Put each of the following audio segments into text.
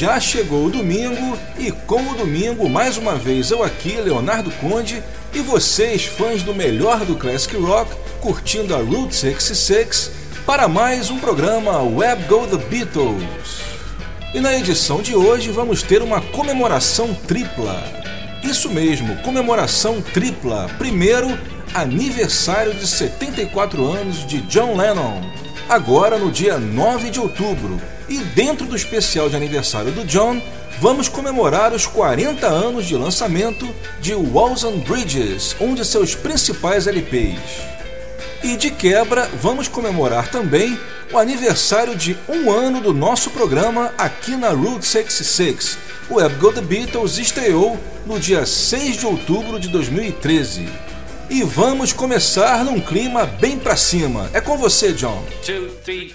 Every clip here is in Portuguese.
já chegou o domingo e com o domingo, mais uma vez eu aqui, Leonardo Conde, e vocês, fãs do melhor do Classic Rock, curtindo a Route 66, para mais um programa Web Go The Beatles. E na edição de hoje vamos ter uma comemoração tripla. Isso mesmo, comemoração tripla. Primeiro, aniversário de 74 anos de John Lennon, agora no dia 9 de outubro. E dentro do especial de aniversário do John, vamos comemorar os 40 anos de lançamento de Walls and Bridges, um de seus principais LPs. E de quebra, vamos comemorar também o aniversário de um ano do nosso programa aqui na Route 66. O Web Go The Beatles estreou no dia 6 de outubro de 2013. E vamos começar num clima bem pra cima. É com você, John. Two, three,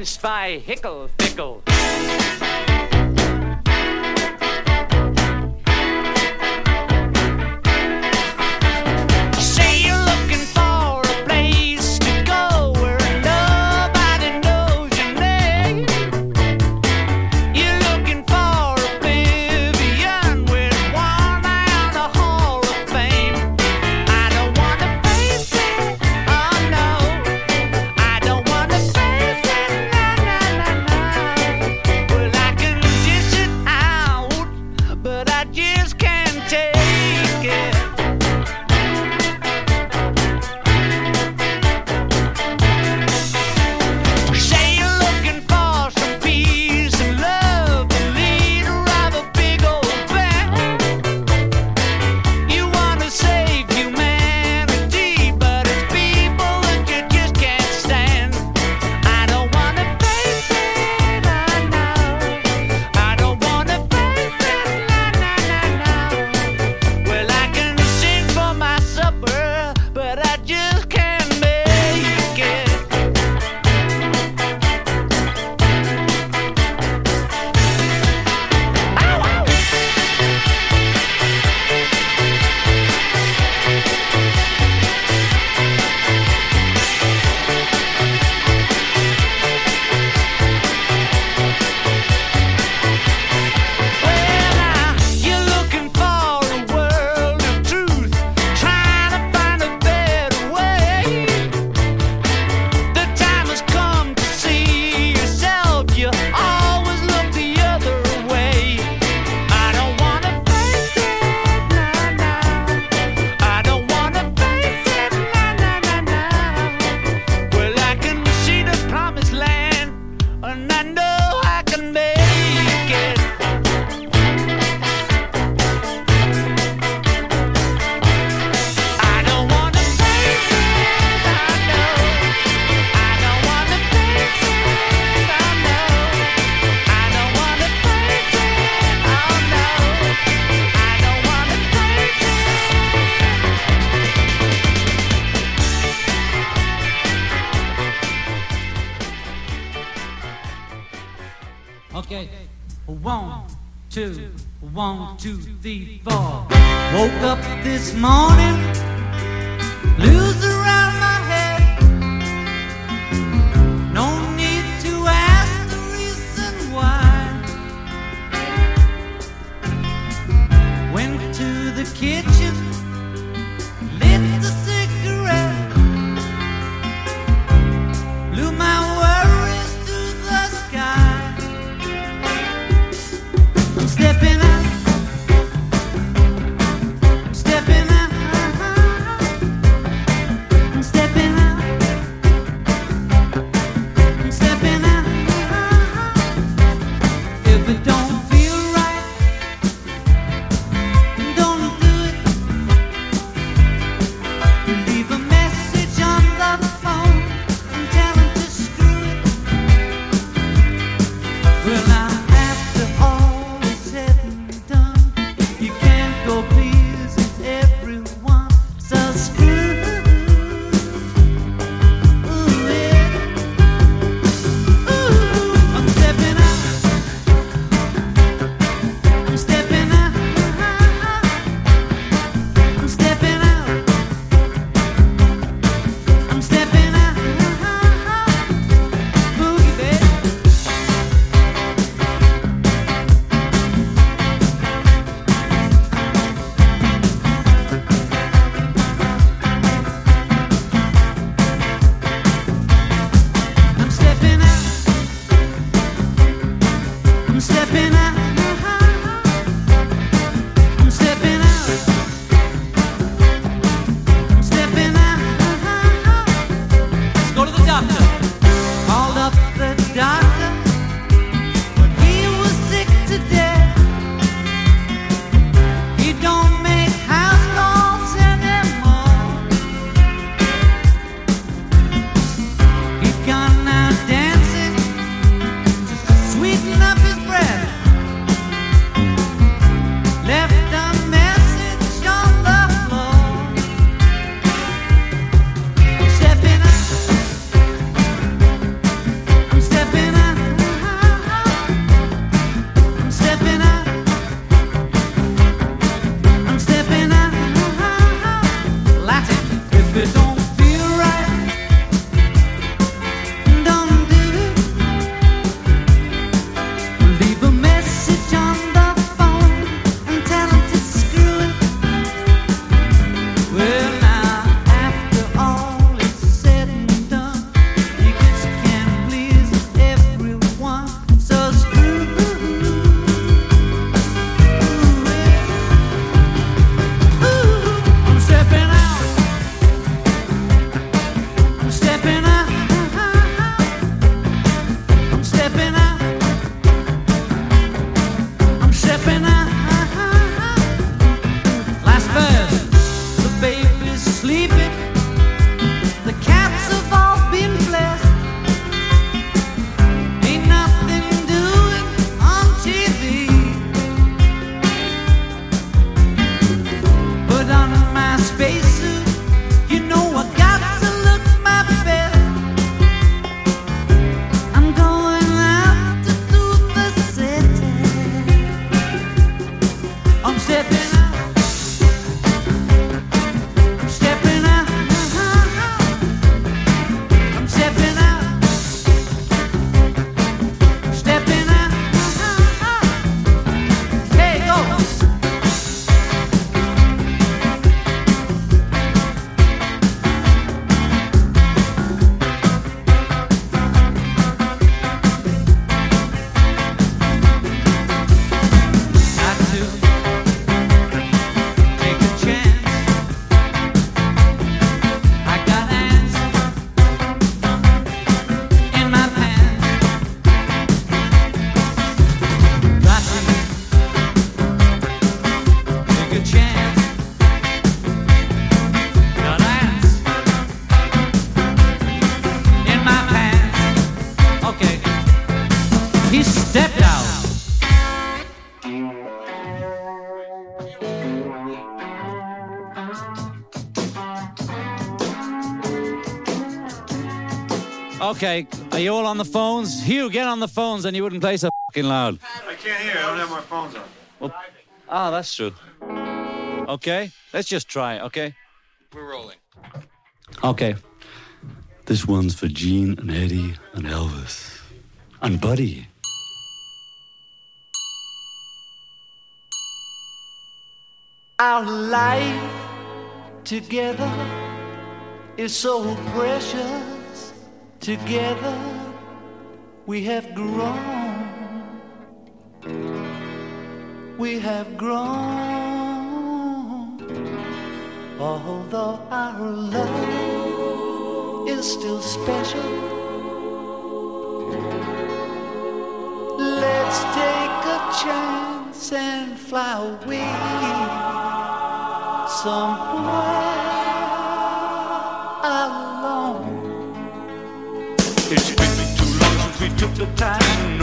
By Hickle. Ein, zwei, Hickel, Fickel. Stepping out, stepping out. Okay, are you all on the phones? Hugh, get on the phones and you wouldn't play so fucking loud. I can't hear. I don't have my phones on. Well, ah, that's true. Okay, let's just try, okay? We're rolling. Okay. This one's for Gene and Eddie and Elvis. And Buddy. Our life together is so precious. Together we have grown. We have grown. Although our love is still special. Let's take a chance and fly away somewhere. Took the time.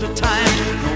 the time.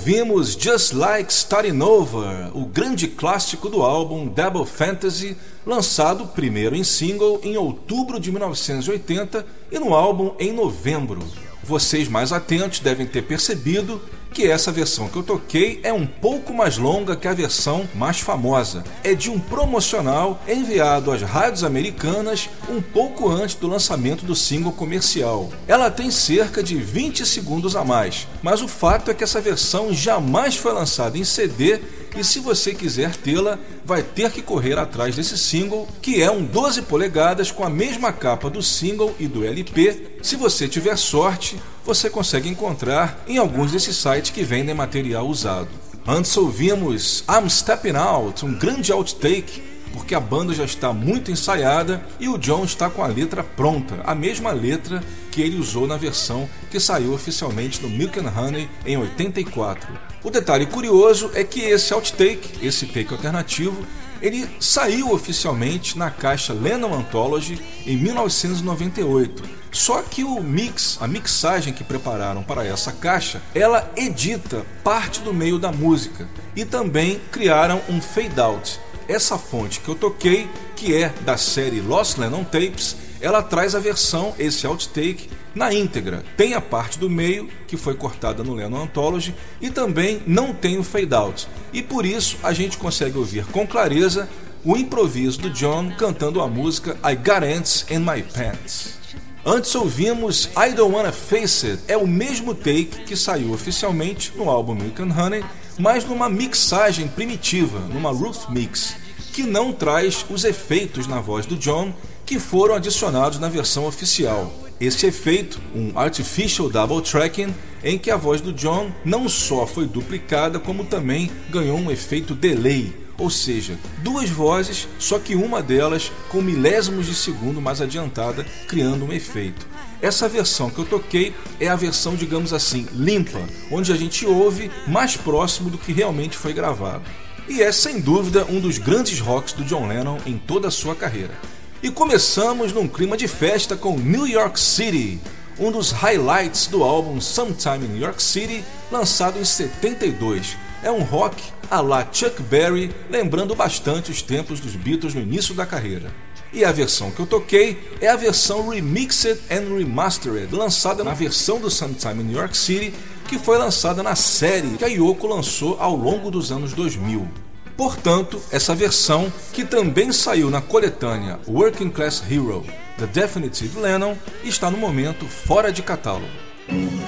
Ouvimos Just Like Starting Over, o grande clássico do álbum Double Fantasy, lançado primeiro em single em outubro de 1980 e no álbum em novembro. Vocês mais atentos devem ter percebido que essa versão que eu toquei é um pouco mais longa que a versão mais famosa. É de um promocional enviado às rádios americanas um pouco antes do lançamento do single comercial. Ela tem cerca de 20 segundos a mais, mas o fato é que essa versão jamais foi lançada em CD e se você quiser tê-la, vai ter que correr atrás desse single, que é um 12 polegadas com a mesma capa do single e do LP. Se você tiver sorte, você consegue encontrar em alguns desses sites que vendem material usado. Antes ouvimos I'm Stepping Out, um grande outtake porque a banda já está muito ensaiada e o John está com a letra pronta, a mesma letra que ele usou na versão que saiu oficialmente no Milk and Honey em 84. O detalhe curioso é que esse outtake, esse take alternativo, ele saiu oficialmente na caixa Lennon Anthology em 1998. Só que o mix, a mixagem que prepararam para essa caixa, ela edita parte do meio da música e também criaram um fade out essa fonte que eu toquei, que é da série Lost Lennon Tapes, ela traz a versão, esse outtake, na íntegra. Tem a parte do meio, que foi cortada no Lennon Anthology, e também não tem o fade out. E por isso a gente consegue ouvir com clareza o improviso do John cantando a música I Got Ants in My Pants. Antes ouvimos I Don't Wanna Face It, é o mesmo take que saiu oficialmente no álbum Milk and Honey, mas numa mixagem primitiva, numa Ruth Mix, que não traz os efeitos na voz do John que foram adicionados na versão oficial. Esse efeito, um artificial double tracking, em que a voz do John não só foi duplicada, como também ganhou um efeito delay, ou seja, duas vozes, só que uma delas com milésimos de segundo mais adiantada, criando um efeito. Essa versão que eu toquei é a versão, digamos assim, limpa, onde a gente ouve mais próximo do que realmente foi gravado. E é sem dúvida um dos grandes rocks do John Lennon em toda a sua carreira. E começamos num clima de festa com New York City, um dos highlights do álbum Sometime in New York City, lançado em 72. É um rock a la Chuck Berry, lembrando bastante os tempos dos Beatles no início da carreira. E a versão que eu toquei é a versão Remixed and Remastered, lançada na versão do Sometime in New York City, que foi lançada na série que a Yoko lançou ao longo dos anos 2000. Portanto, essa versão, que também saiu na coletânea Working Class Hero, The Definitive Lennon, está no momento fora de catálogo. It's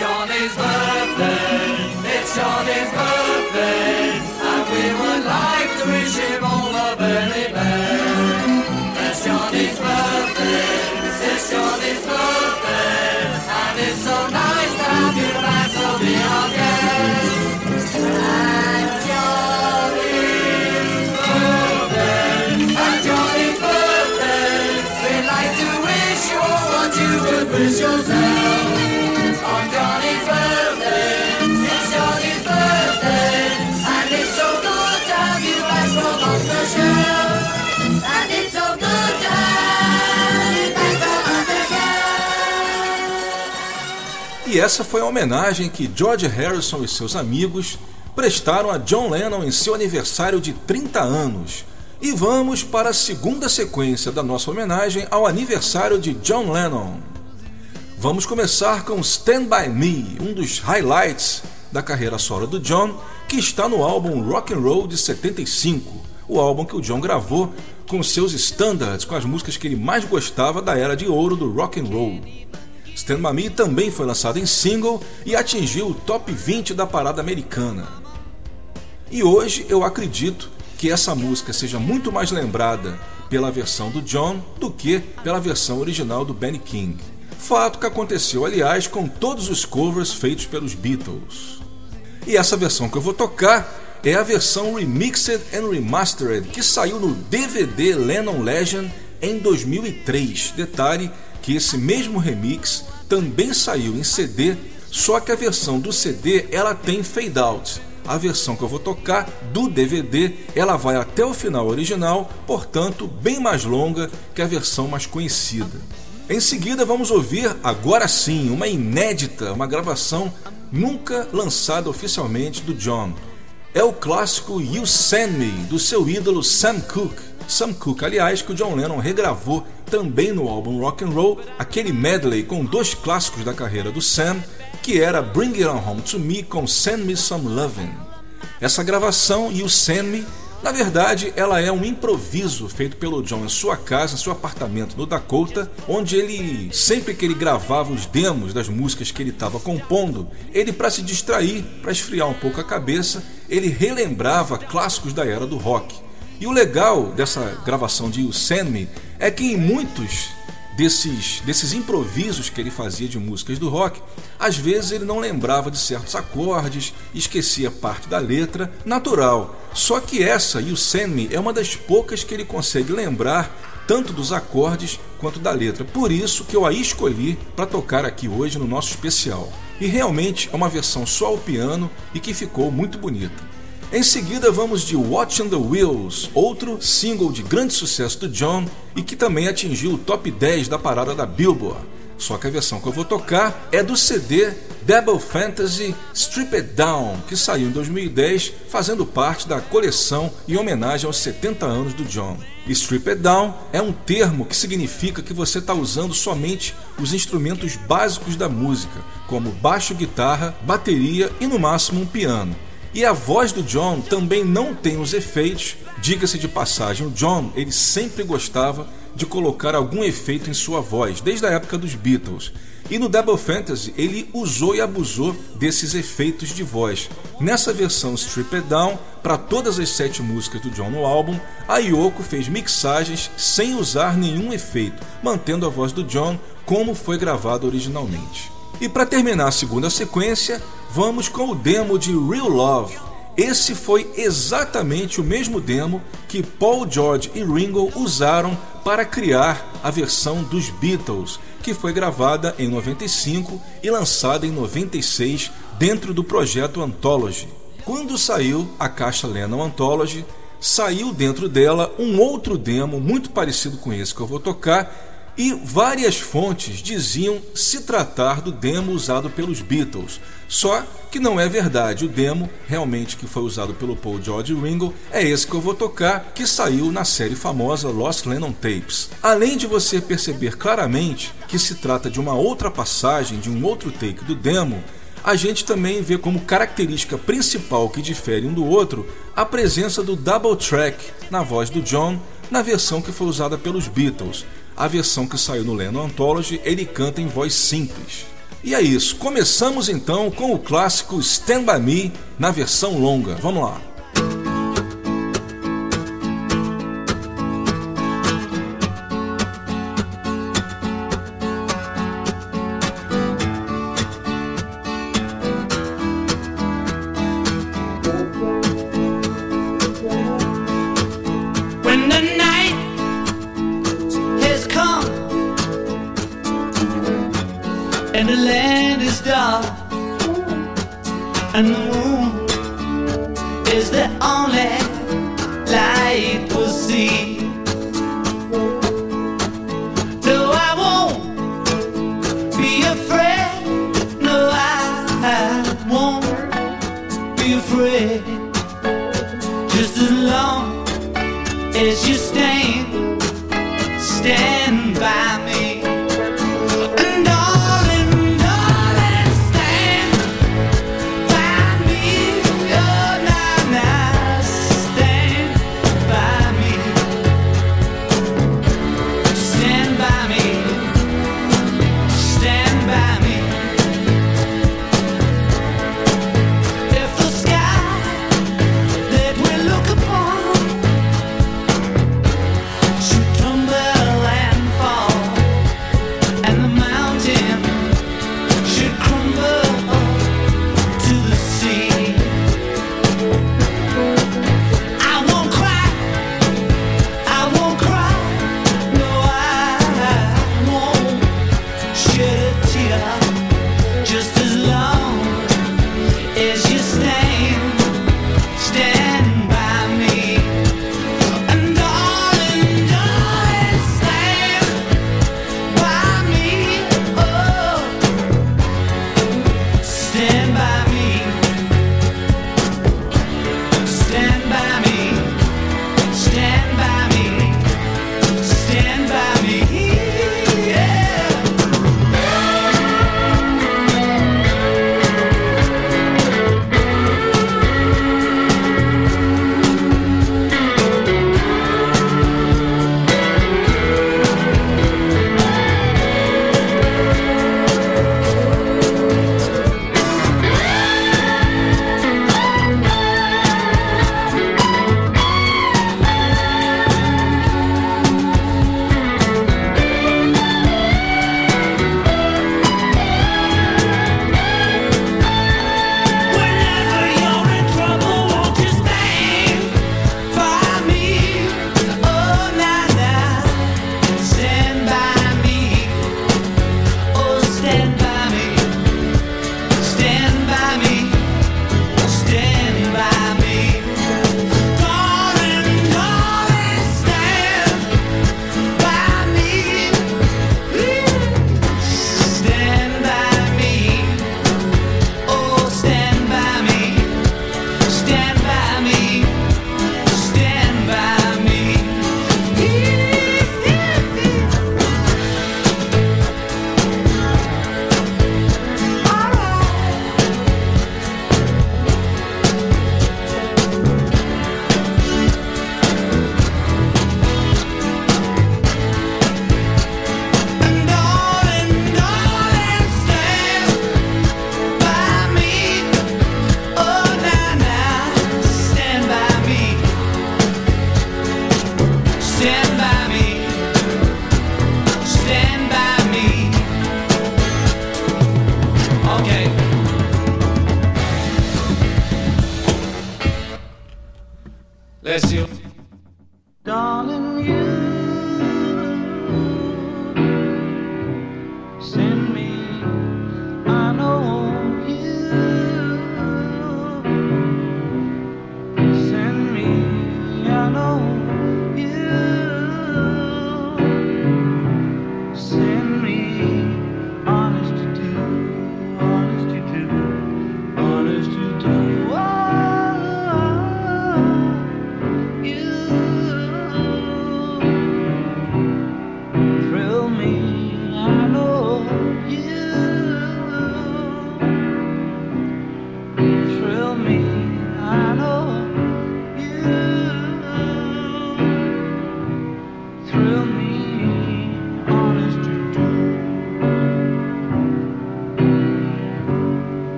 birthday, it's birthday, E essa foi a homenagem que George Harrison e seus amigos prestaram a John Lennon em seu aniversário de 30 anos. E vamos para a segunda sequência da nossa homenagem ao aniversário de John Lennon. Vamos começar com Stand By Me, um dos highlights da carreira solo do John, que está no álbum Rock and Roll de 75, o álbum que o John gravou com seus standards, com as músicas que ele mais gostava da era de ouro do rock and roll. Stand By Me também foi lançado em single e atingiu o top 20 da parada americana. E hoje eu acredito que essa música seja muito mais lembrada pela versão do John do que pela versão original do Benny King. Fato que aconteceu, aliás, com todos os covers feitos pelos Beatles. E essa versão que eu vou tocar é a versão Remixed and Remastered que saiu no DVD Lennon Legend em 2003. Detalhe que esse mesmo remix também saiu em CD, só que a versão do CD ela tem fade out. A versão que eu vou tocar do DVD, ela vai até o final original, portanto, bem mais longa que a versão mais conhecida. Em seguida, vamos ouvir, agora sim, uma inédita, uma gravação nunca lançada oficialmente do John. É o clássico You Send Me, do seu ídolo Sam Cooke. Sam Cooke, aliás, que o John Lennon regravou também no álbum Rock and Roll, aquele medley com dois clássicos da carreira do Sam, que era Bring It On Home To Me com Send Me Some Lovin'. Essa gravação, You Send Me, na verdade, ela é um improviso feito pelo John em sua casa, em seu apartamento no Dakota, onde ele, sempre que ele gravava os demos das músicas que ele estava compondo, ele, para se distrair, para esfriar um pouco a cabeça, ele relembrava clássicos da era do rock. E o legal dessa gravação de You Send Me é que em muitos desses, desses improvisos que ele fazia de músicas do rock, às vezes ele não lembrava de certos acordes, esquecia parte da letra, natural. Só que essa, You Send Me, é uma das poucas que ele consegue lembrar tanto dos acordes quanto da letra. Por isso que eu a escolhi para tocar aqui hoje no nosso especial. E realmente é uma versão só ao piano e que ficou muito bonita. Em seguida, vamos de Watching the Wheels, outro single de grande sucesso do John e que também atingiu o top 10 da parada da Billboard. Só que a versão que eu vou tocar é do CD Double Fantasy Strip It Down, que saiu em 2010, fazendo parte da coleção em homenagem aos 70 anos do John. Strip It Down é um termo que significa que você está usando somente os instrumentos básicos da música, como baixo, guitarra, bateria e no máximo um piano. E a voz do John também não tem os efeitos. Diga-se de passagem, o John ele sempre gostava de colocar algum efeito em sua voz, desde a época dos Beatles. E no Double Fantasy ele usou e abusou desses efeitos de voz. Nessa versão Strip It Down, para todas as sete músicas do John no álbum, a Yoko fez mixagens sem usar nenhum efeito, mantendo a voz do John como foi gravado originalmente. E para terminar a segunda sequência, vamos com o demo de Real Love. Esse foi exatamente o mesmo demo que Paul George e Ringo usaram para criar a versão dos Beatles, que foi gravada em 95 e lançada em 96 dentro do projeto Anthology. Quando saiu a caixa Lennon Anthology, saiu dentro dela um outro demo muito parecido com esse que eu vou tocar e várias fontes diziam se tratar do demo usado pelos Beatles. Só que não é verdade. O demo realmente que foi usado pelo Paul George Ringo é esse que eu vou tocar, que saiu na série famosa Lost Lennon Tapes. Além de você perceber claramente que se trata de uma outra passagem, de um outro take do demo, a gente também vê como característica principal que difere um do outro a presença do double track na voz do John na versão que foi usada pelos Beatles. A versão que saiu no Lennon Anthology, ele canta em voz simples. E é isso, começamos então com o clássico Stand By Me na versão longa. Vamos lá.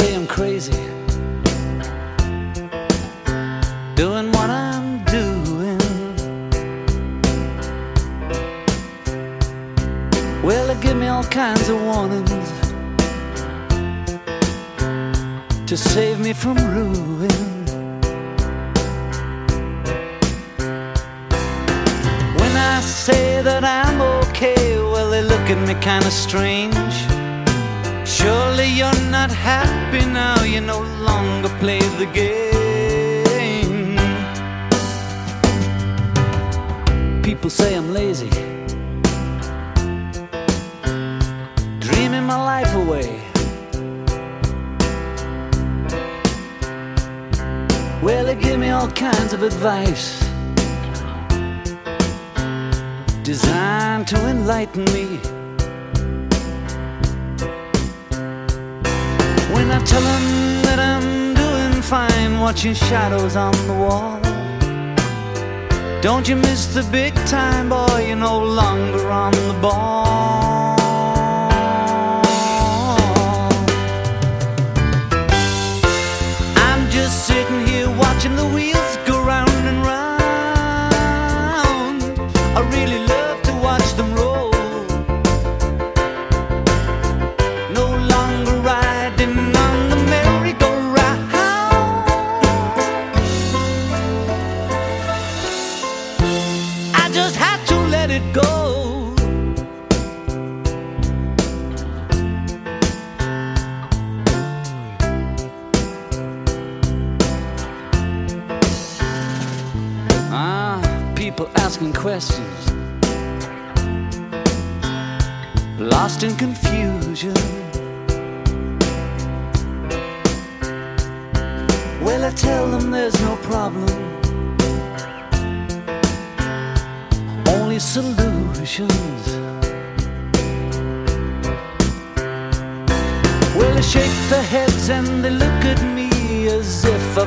Say I'm crazy. Doing what I'm doing. Well, they give me all kinds of warnings to save me from ruin. When I say that I'm okay, well, they look at me kind of strange. Not happy now, you no longer play the game. People say I'm lazy, dreaming my life away. Well, they give me all kinds of advice designed to enlighten me. Tell them that I'm doing fine, watching shadows on the wall. Don't you miss the big time, boy? You're no longer on the ball. I'm just sitting here watching the wheels go round and round. I really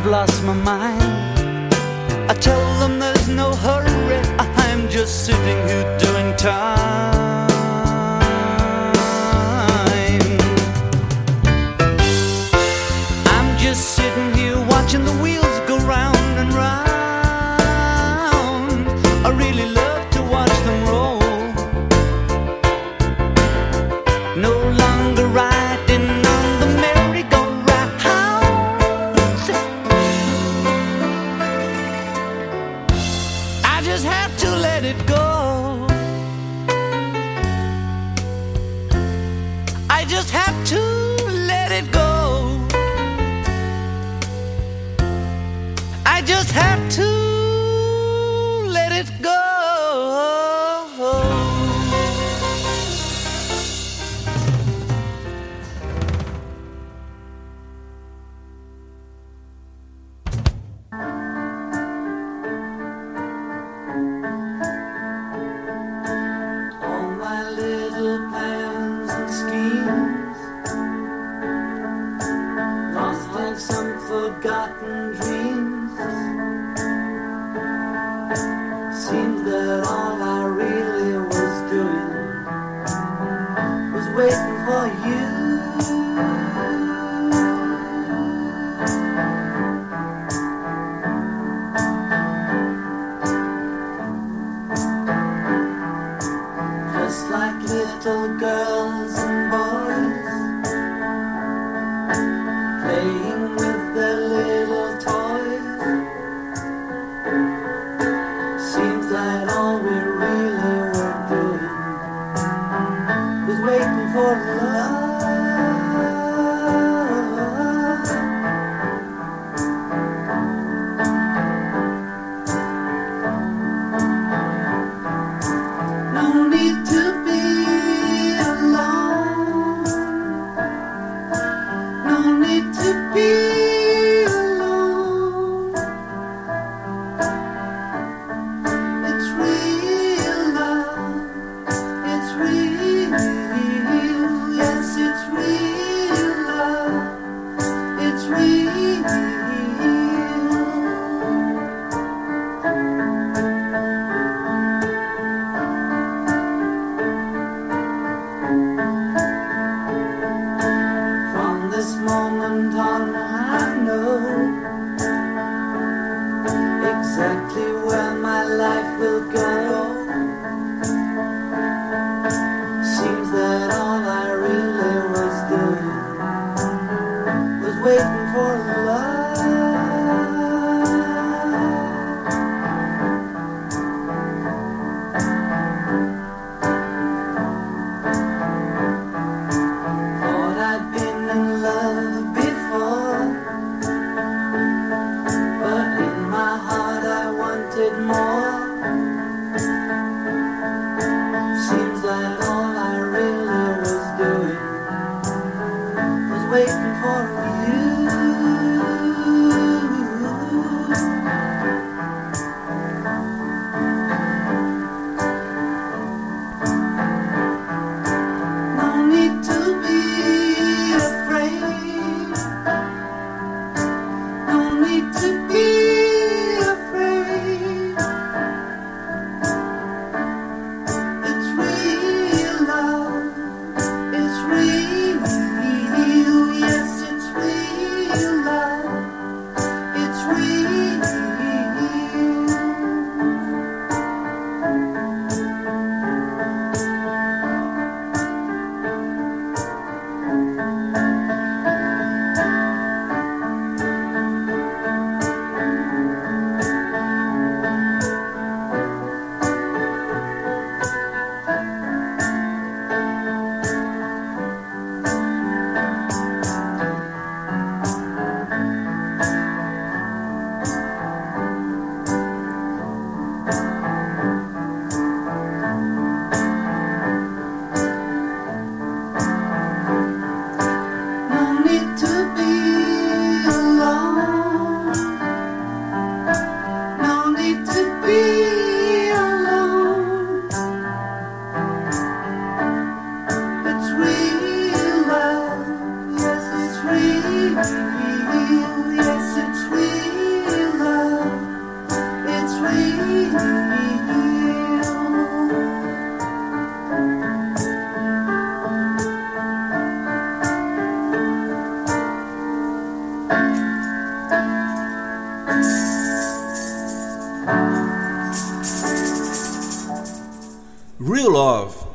I've lost my mind. I tell them there's no hurry, I'm just sitting here doing time.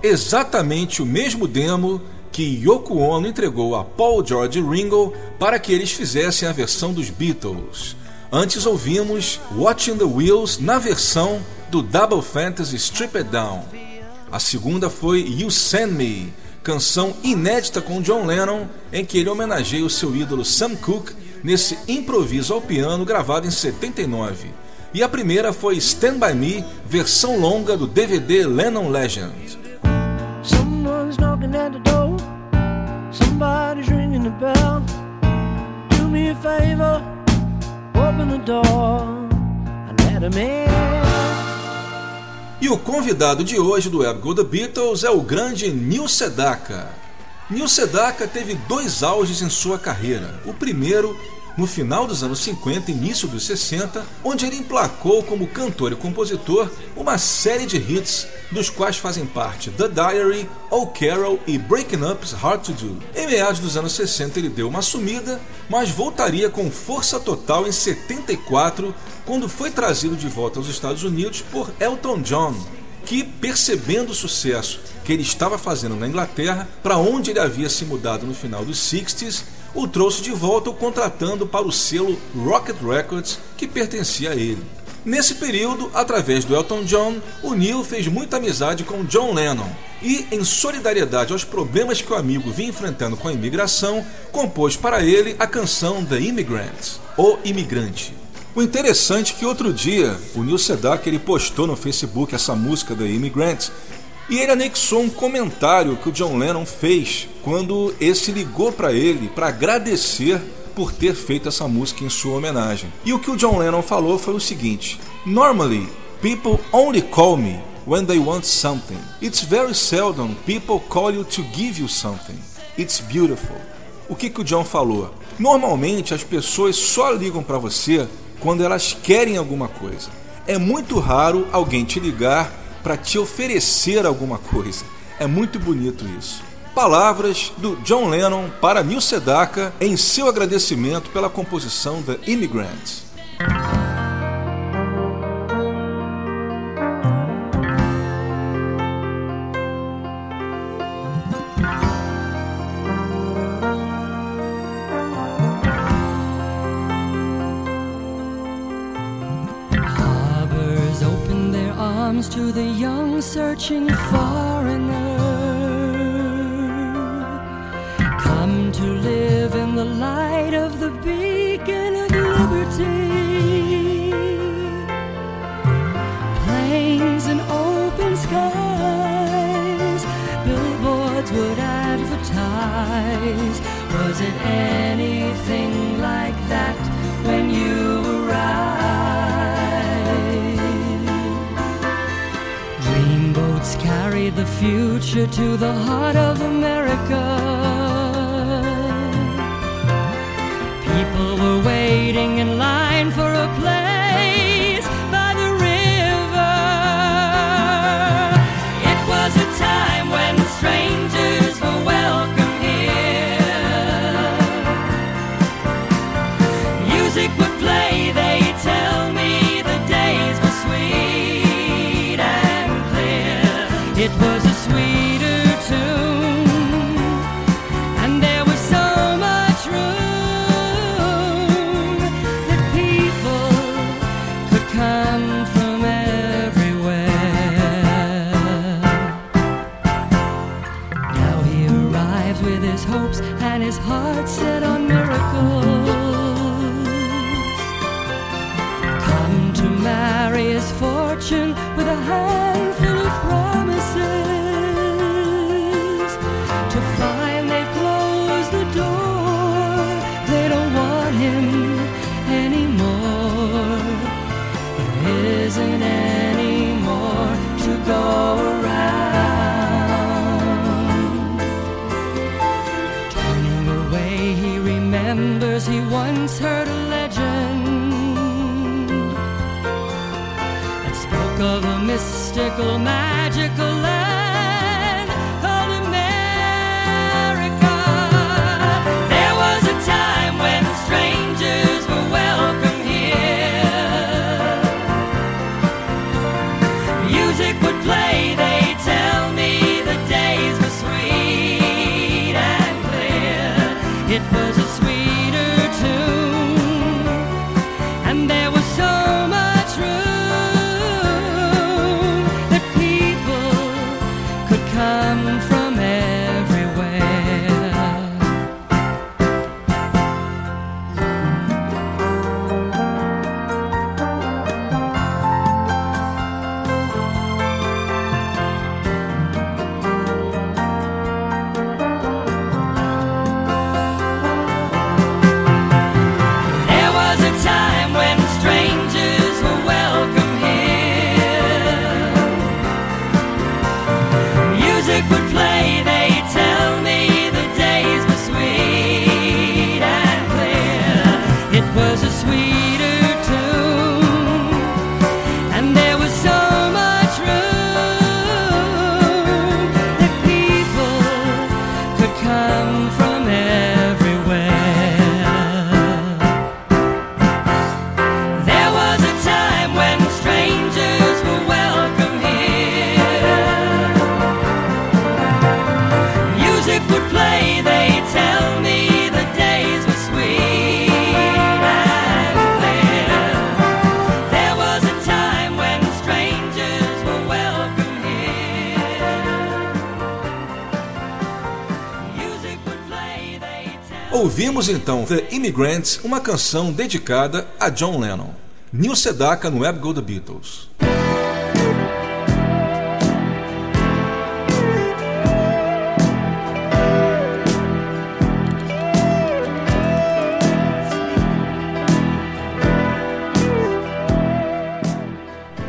Exatamente o mesmo demo que Yoko Ono entregou a Paul George Ringo para que eles fizessem a versão dos Beatles. Antes ouvimos Watching the Wheels na versão do Double Fantasy Strip It Down. A segunda foi You Send Me, canção inédita com John Lennon, em que ele homenageia o seu ídolo Sam Cooke nesse improviso ao piano gravado em 79. E a primeira foi Stand By Me, versão longa do DVD Lennon Legend. Bell. Do me a favor, open the door and let him in. E o convidado de hoje do Web The Beatles é o grande Neil Sedaka. Neil Sedaka teve dois auges em sua carreira. O primeiro no final dos anos 50 e início dos 60, onde ele emplacou como cantor e compositor uma série de hits, dos quais fazem parte The Diary, Oh Carol e Breaking Up's Hard to Do. Em meados dos anos 60 ele deu uma sumida, mas voltaria com força total em 74, quando foi trazido de volta aos Estados Unidos por Elton John, que, percebendo o sucesso que ele estava fazendo na Inglaterra, para onde ele havia se mudado no final dos 60s, o trouxe de volta o contratando para o selo Rocket Records, que pertencia a ele. Nesse período, através do Elton John, o Neil fez muita amizade com John Lennon e, em solidariedade aos problemas que o amigo vinha enfrentando com a imigração, compôs para ele a canção The Immigrant, O Imigrante. O interessante é que outro dia o Neil Sedaka ele postou no Facebook essa música The Immigrant e ele anexou um comentário que o John Lennon fez quando esse ligou para ele para agradecer por ter feito essa música em sua homenagem. E o que o John Lennon falou foi o seguinte: Normally, people only call me when they want something. It's very seldom people call you to give you something. It's beautiful. O que, que o John falou? Normalmente as pessoas só ligam para você quando elas querem alguma coisa. É muito raro alguém te ligar para te oferecer alguma coisa. É muito bonito isso. Palavras do John Lennon para Neil Sedaka em seu agradecimento pela composição The Immigrant. Searching foreigner. Come to live in the light of the beacon of liberty. Plains and open skies, billboards would advertise. Was it anything like that carried the future to the heart of America. People were waiting in line for a place remembers he once heard a legend that spoke of a mystical, magical land Ouvimos então The Immigrants, uma canção dedicada a John Lennon. Neil Sedaka no Web Go The Beatles.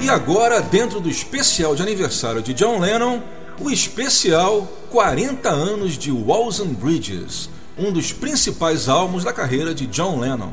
E agora, dentro do especial de aniversário de John Lennon, o especial 40 anos de Walls and Bridges, um dos principais álbuns da carreira de John Lennon.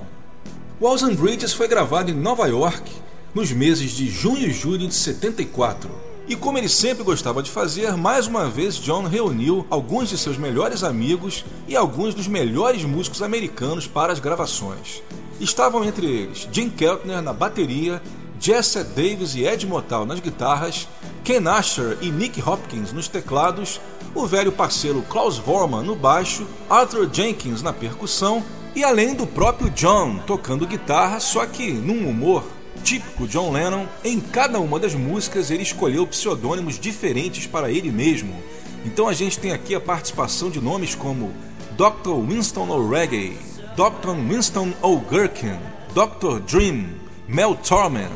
Walls and Bridges foi gravado em Nova York nos meses de junho e julho de 74. E como ele sempre gostava de fazer, mais uma vez John reuniu alguns de seus melhores amigos e alguns dos melhores músicos americanos para as gravações. Estavam entre eles Jim Keltner na bateria, Jesse Davis e Ed Motal nas guitarras, Ken Asher e Nick Hopkins nos teclados o velho parceiro Klaus Vorman no baixo, Arthur Jenkins na percussão e além do próprio John tocando guitarra, só que num humor típico John Lennon, em cada uma das músicas ele escolheu pseudônimos diferentes para ele mesmo. Então a gente tem aqui a participação de nomes como Dr. Winston O'Reggae, Dr. Winston O'Gurkin, Dr. Dream, Mel Tormen,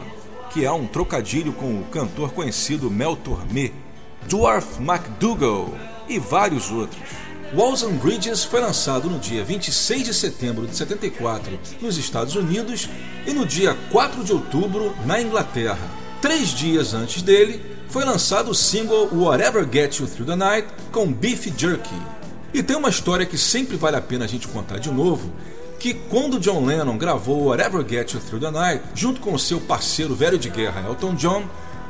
que é um trocadilho com o cantor conhecido Mel Tormé, Dwarf MacDougall, e vários outros. Walls and Bridges foi lançado no dia 26 de setembro de 74 nos Estados Unidos e no dia 4 de outubro na Inglaterra. Três dias antes dele, foi lançado o single Whatever Gets You Through the Night com Beef Jerky. E tem uma história que sempre vale a pena a gente contar de novo, que quando John Lennon gravou Whatever Gets You Through the Night, junto com seu parceiro velho de guerra Elton John,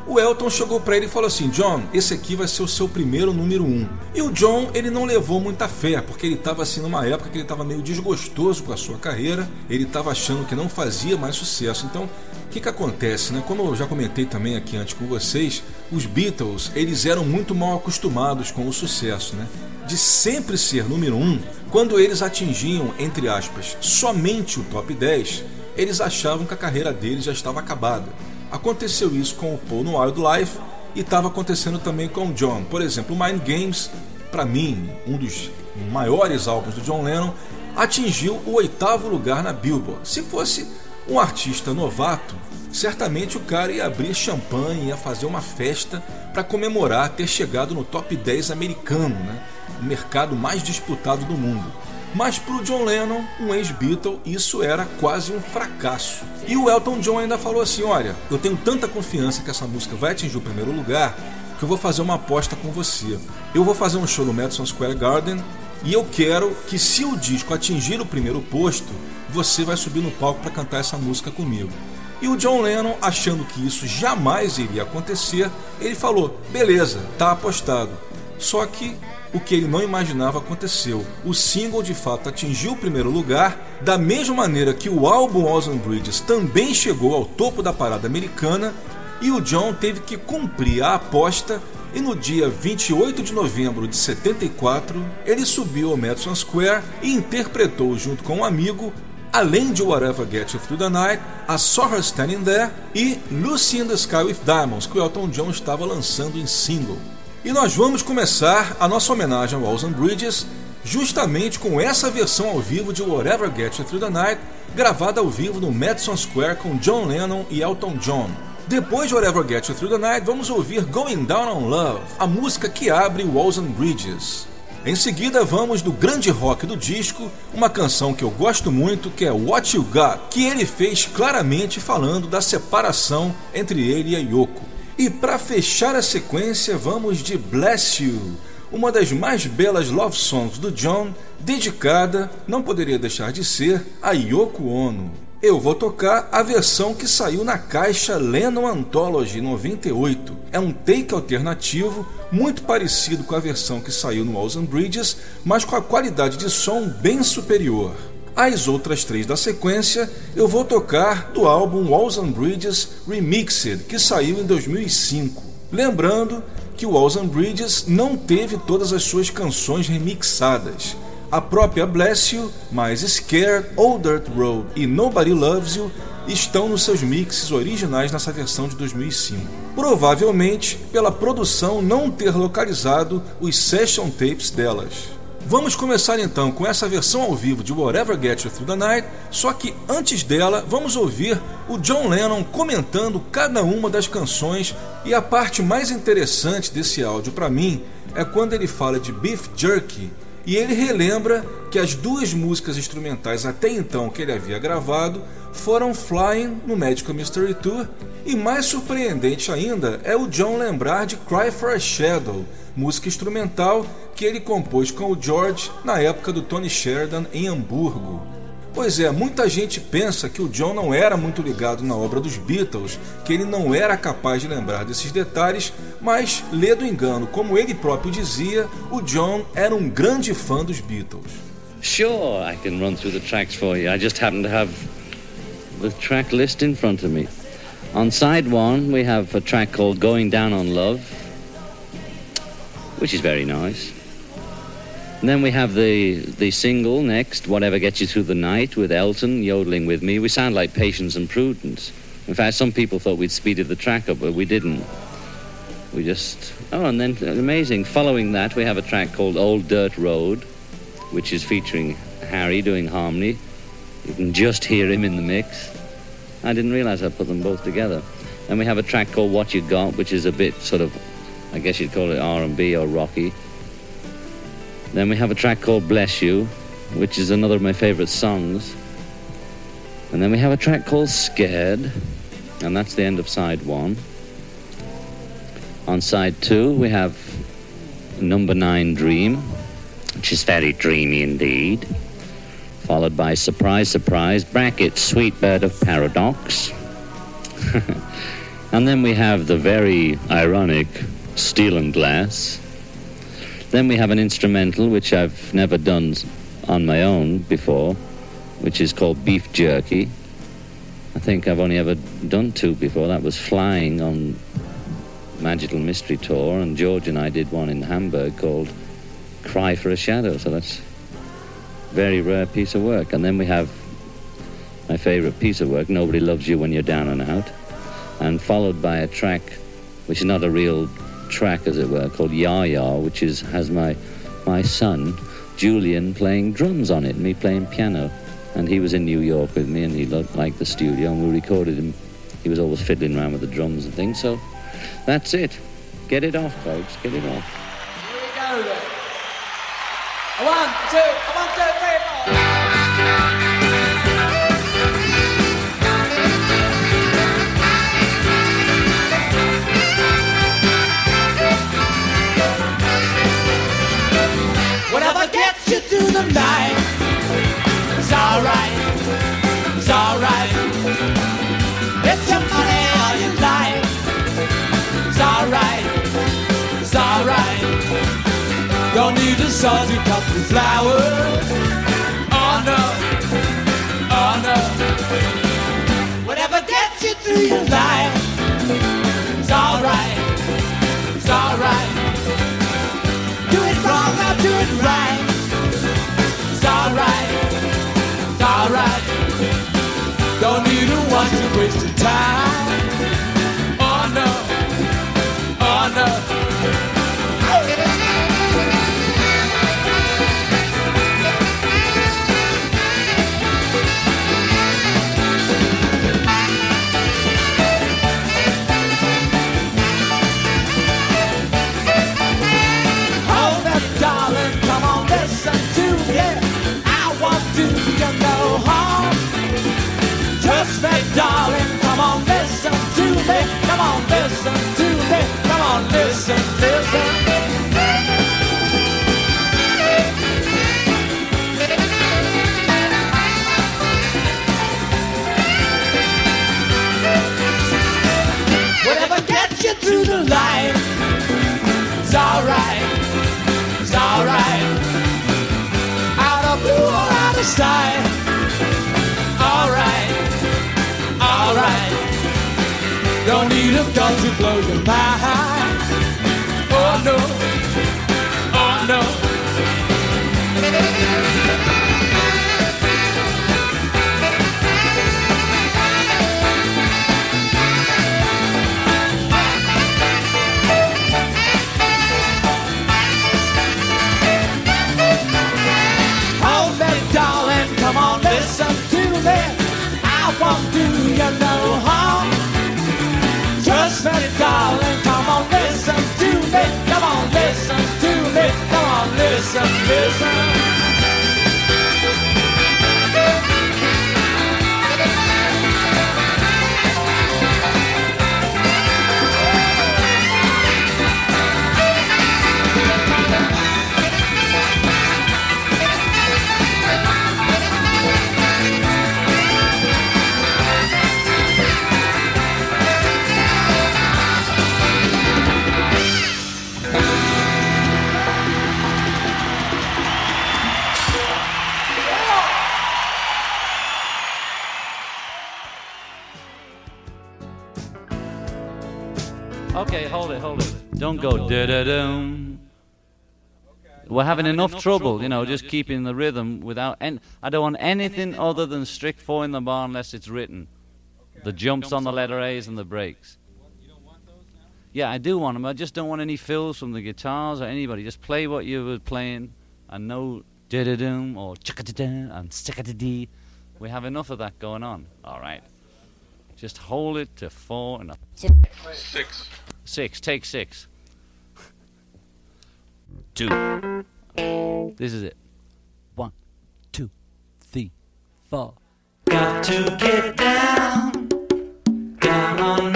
o Elton chegou para ele e falou assim: John, esse aqui vai ser o seu primeiro número um. E o John ele não levou muita fé, porque ele estava assim numa época que ele estava meio desgostoso com a sua carreira, ele estava achando que não fazia mais sucesso. Então, o que, que acontece, né? Como eu já comentei também aqui antes com vocês, os Beatles eles eram muito mal acostumados com o sucesso, né? De sempre ser número um, quando eles atingiam, entre aspas, somente o top 10, eles achavam que a carreira deles já estava acabada. Aconteceu isso com o Paul no Wildlife e estava acontecendo também com o John. Por exemplo, Mind Games, para mim, um dos maiores álbuns do John Lennon, atingiu o oitavo lugar na Billboard. Se fosse um artista novato, certamente o cara ia abrir champanhe, ia fazer uma festa para comemorar ter chegado no top 10 americano, né? o mercado mais disputado do mundo. Mas para o John Lennon, um ex-Beatle, isso era quase um fracasso. E o Elton John ainda falou assim: Olha, eu tenho tanta confiança que essa música vai atingir o primeiro lugar que eu vou fazer uma aposta com você. Eu vou fazer um show no Madison Square Garden e eu quero que, se o disco atingir o primeiro posto, você vai subir no palco para cantar essa música comigo. E o John Lennon, achando que isso jamais iria acontecer, ele falou: beleza, tá apostado. Só que o que ele não imaginava aconteceu. O single de fato atingiu o primeiro lugar, da mesma maneira que o álbum Ozone Bridges também chegou ao topo da parada americana, e o John teve que cumprir a aposta e no dia 28 de novembro de 74 ele subiu ao Madison Square e interpretou junto com um amigo, além de Whatever Gets You Through the Night, a Saw Her Standing There e Lucy in the Sky with Diamonds, que o Elton John estava lançando em single. E nós vamos começar a nossa homenagem ao Walls and Bridges justamente com essa versão ao vivo de Whatever Gets You Through the Night, gravada ao vivo no Madison Square com John Lennon e Elton John. Depois de Whatever Gets You Through the Night, vamos ouvir Going Down on Love, a música que abre Walls and Bridges. Em seguida, vamos do grande rock do disco, uma canção que eu gosto muito, que é What You Got, que ele fez claramente falando da separação entre ele e a Yoko. E para fechar a sequência, vamos de Bless You, uma das mais belas love songs do John, dedicada, não poderia deixar de ser, a Yoko Ono. Eu vou tocar a versão que saiu na caixa Lennon Anthology 98. É um take alternativo muito parecido com a versão que saiu no Walls and Bridges, mas com a qualidade de som bem superior. As outras três da sequência eu vou tocar do álbum Walls and Bridges Remixed, que saiu em 2005. Lembrando que o Walls and Bridges não teve todas as suas canções remixadas. A própria Bless You, mais Scared, Old Dirt Road e Nobody Loves You estão nos seus mixes originais nessa versão de 2005. Provavelmente pela produção não ter localizado os session tapes delas. Vamos começar então com essa versão ao vivo de Whatever Gets You Through the Night, só que antes dela vamos ouvir o John Lennon comentando cada uma das canções e a parte mais interessante desse áudio para mim é quando ele fala de Beef Jerky e ele relembra que as duas músicas instrumentais até então que ele havia gravado foram Flying no Magical Mystery Tour e mais surpreendente ainda é o John lembrar de Cry for a Shadow, música instrumental que ele compôs com o George na época do Tony Sheridan em Hamburgo. Pois é, muita gente pensa que o John não era muito ligado na obra dos Beatles, que ele não era capaz de lembrar desses detalhes, mas, lê do engano, como ele próprio dizia, o John era um grande fã dos Beatles. Sure, I can run through the tracks for you. I just happen to have the track list in front of me. On side one, we have a track called Going Down on Love, which is very nice. And then we have the the single next, Whatever Gets You Through the Night, with Elton yodeling with me. We sound like Patience and Prudence. In fact, some people thought we'd speeded the track up, but we didn't. We just oh, and then uh, amazing. Following that, we have a track called Old Dirt Road, which is featuring Harry doing harmony. You can just hear him in the mix. I didn't realize I put them both together. And we have a track called What You Got, which is a bit sort of I guess you'd call it R&B or rocky. Then we have a track called Bless You, which is another of my favorite songs. And then we have a track called Scared, and that's the end of side one. On side two, we have Number Nine Dream, which is very dreamy indeed. Followed by Surprise, Surprise, bracket Sweet Bird of Paradox. and then we have the very ironic steel and glass. Then we have an instrumental which I've never done on my own before, which is called Beef Jerky. I think I've only ever done two before. That was Flying on Magical Mystery Tour, and George and I did one in Hamburg called Cry for a Shadow. So that's a very rare piece of work. And then we have my favorite piece of work, Nobody Loves You When You're Down and Out, and followed by a track which is not a real track, as it were, called Ya Ya, which is has my my son Julian playing drums on it, me playing piano, and he was in New York with me, and he liked the studio, and we recorded him. He was always fiddling around with the drums and things. So that's it. Get it off, folks. Get it off. Here we go then. One, two, one, two, three, four. The night. It's alright, it's alright. It's your money or your life. It's alright, it's alright. Don't need a salty cup of flour. Oh no, oh no. Whatever gets you through your life. It's alright, it's alright. Do it wrong, I'll do it right need to watch to waste your time. Oh no, oh no. It's alright, it's alright. Out of blue or out of sight. Alright, alright. Don't need a gun to blow your mind. Don't go da da dum. We're having enough trouble, you know, just keeping the rhythm without. And I don't want anything other than strict four in the bar unless it's written. The jumps on the letter A's and the breaks. Yeah, I do want them. I just don't want any fills from the guitars or anybody. Just play what you were playing and no da da dum or chicka da da and sticka da dee. We have enough of that going on. All right. Just hold it to four and a Six. Six. Take six. Two. This is it. One, two, three, four. Got to get down, down on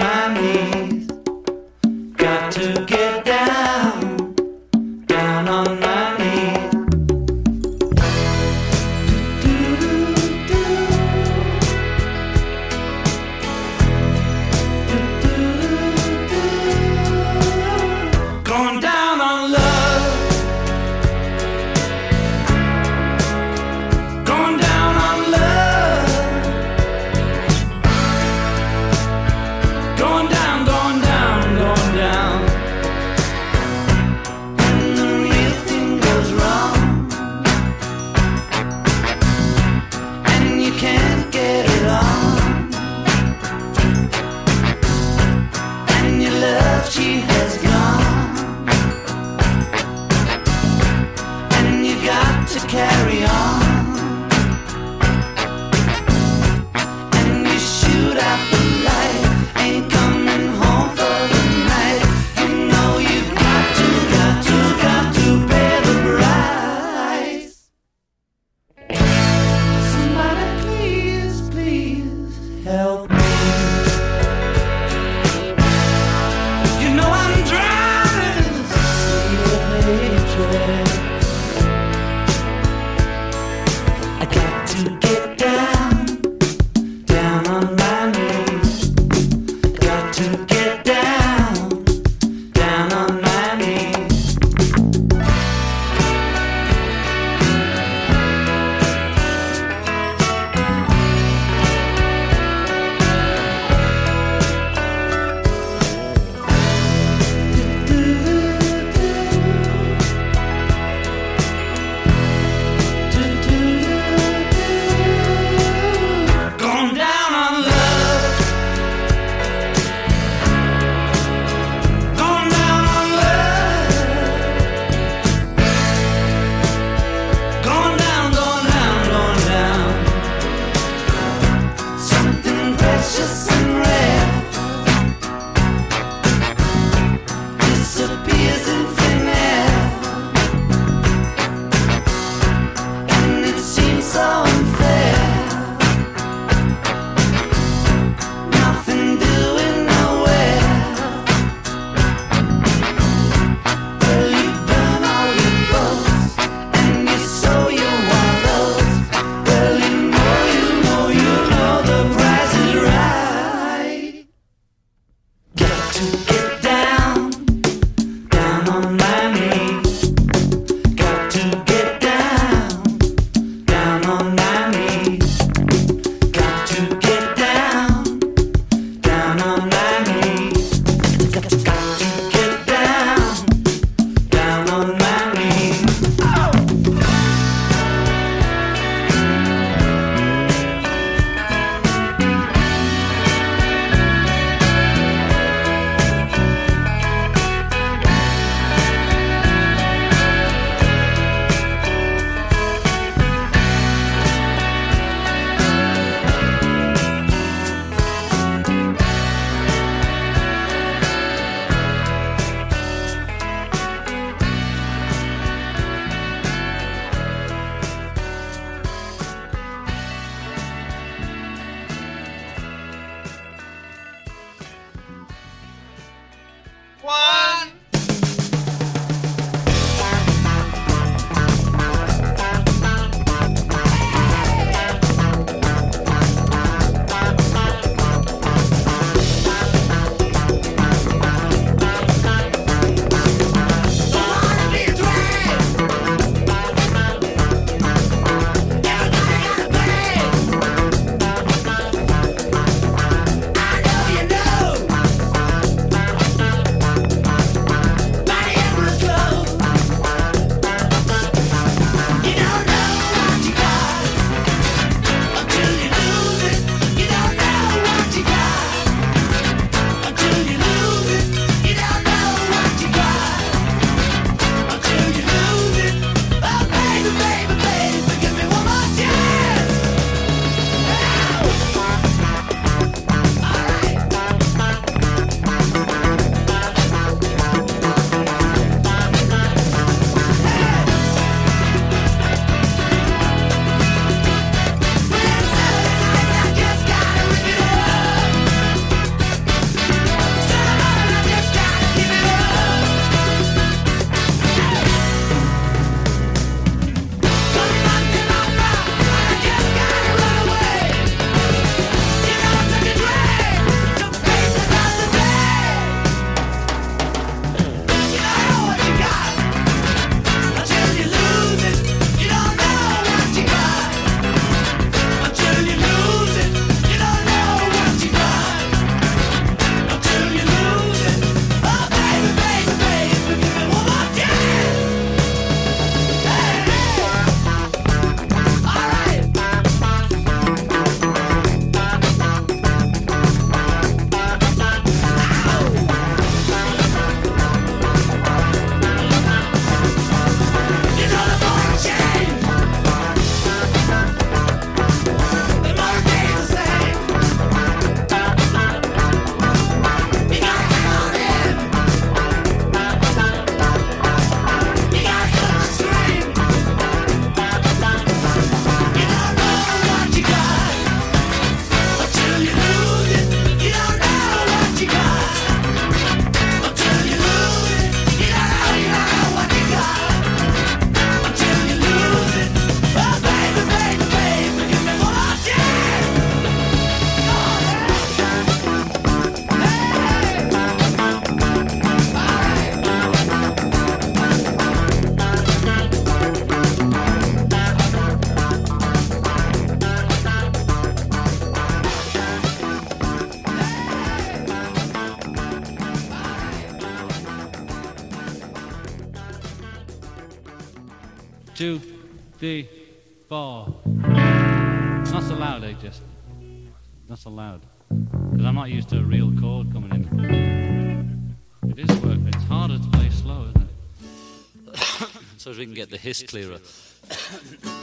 as we can get the hiss clearer.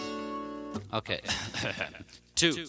okay. two,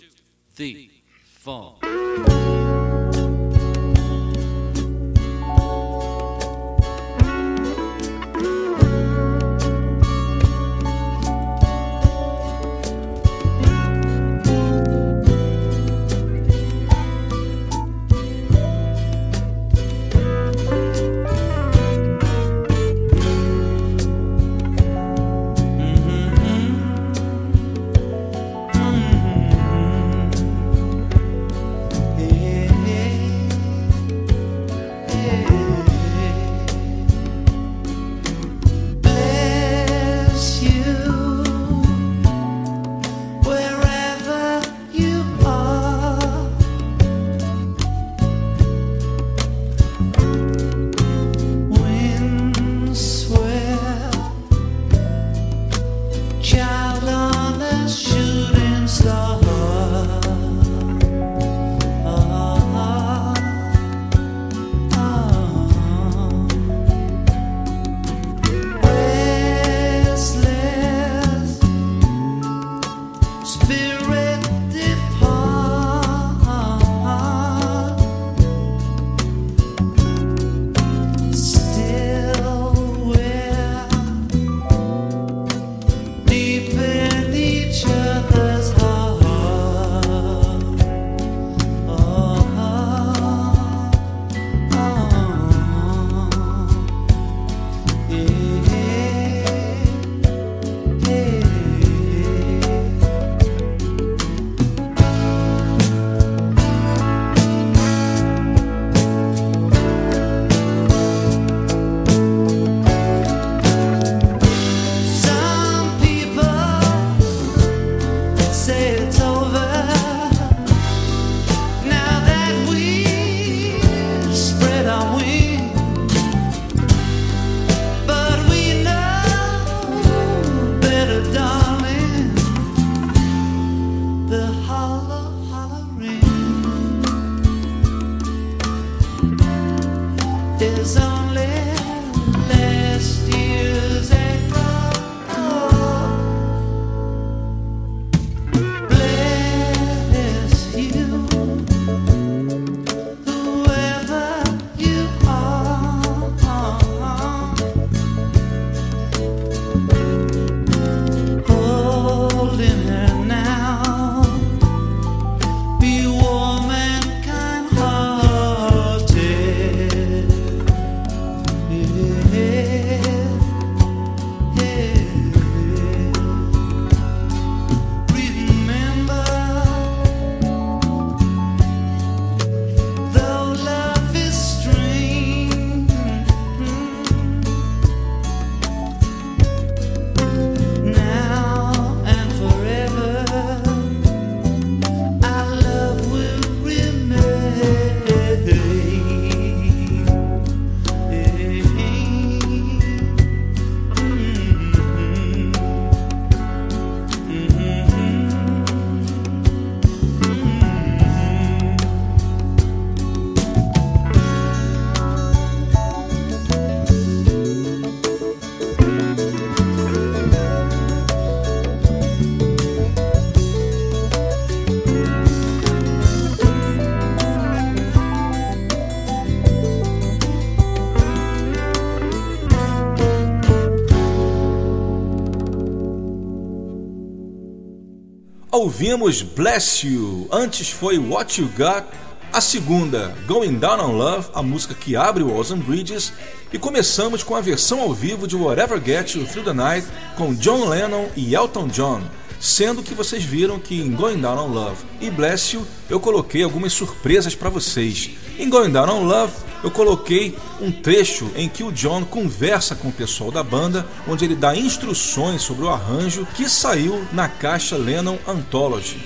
Ouvimos Bless You, antes foi What You Got, a segunda Going Down on Love, a música que abre Walls and Bridges, e começamos com a versão ao vivo de Whatever Gets You Through the Night com John Lennon e Elton John, sendo que vocês viram que em Going Down on Love e Bless You eu coloquei algumas surpresas para vocês. Em Going Down on Love eu coloquei um trecho em que o John conversa com o pessoal da banda, onde ele dá instruções sobre o arranjo que saiu na caixa Lennon Anthology.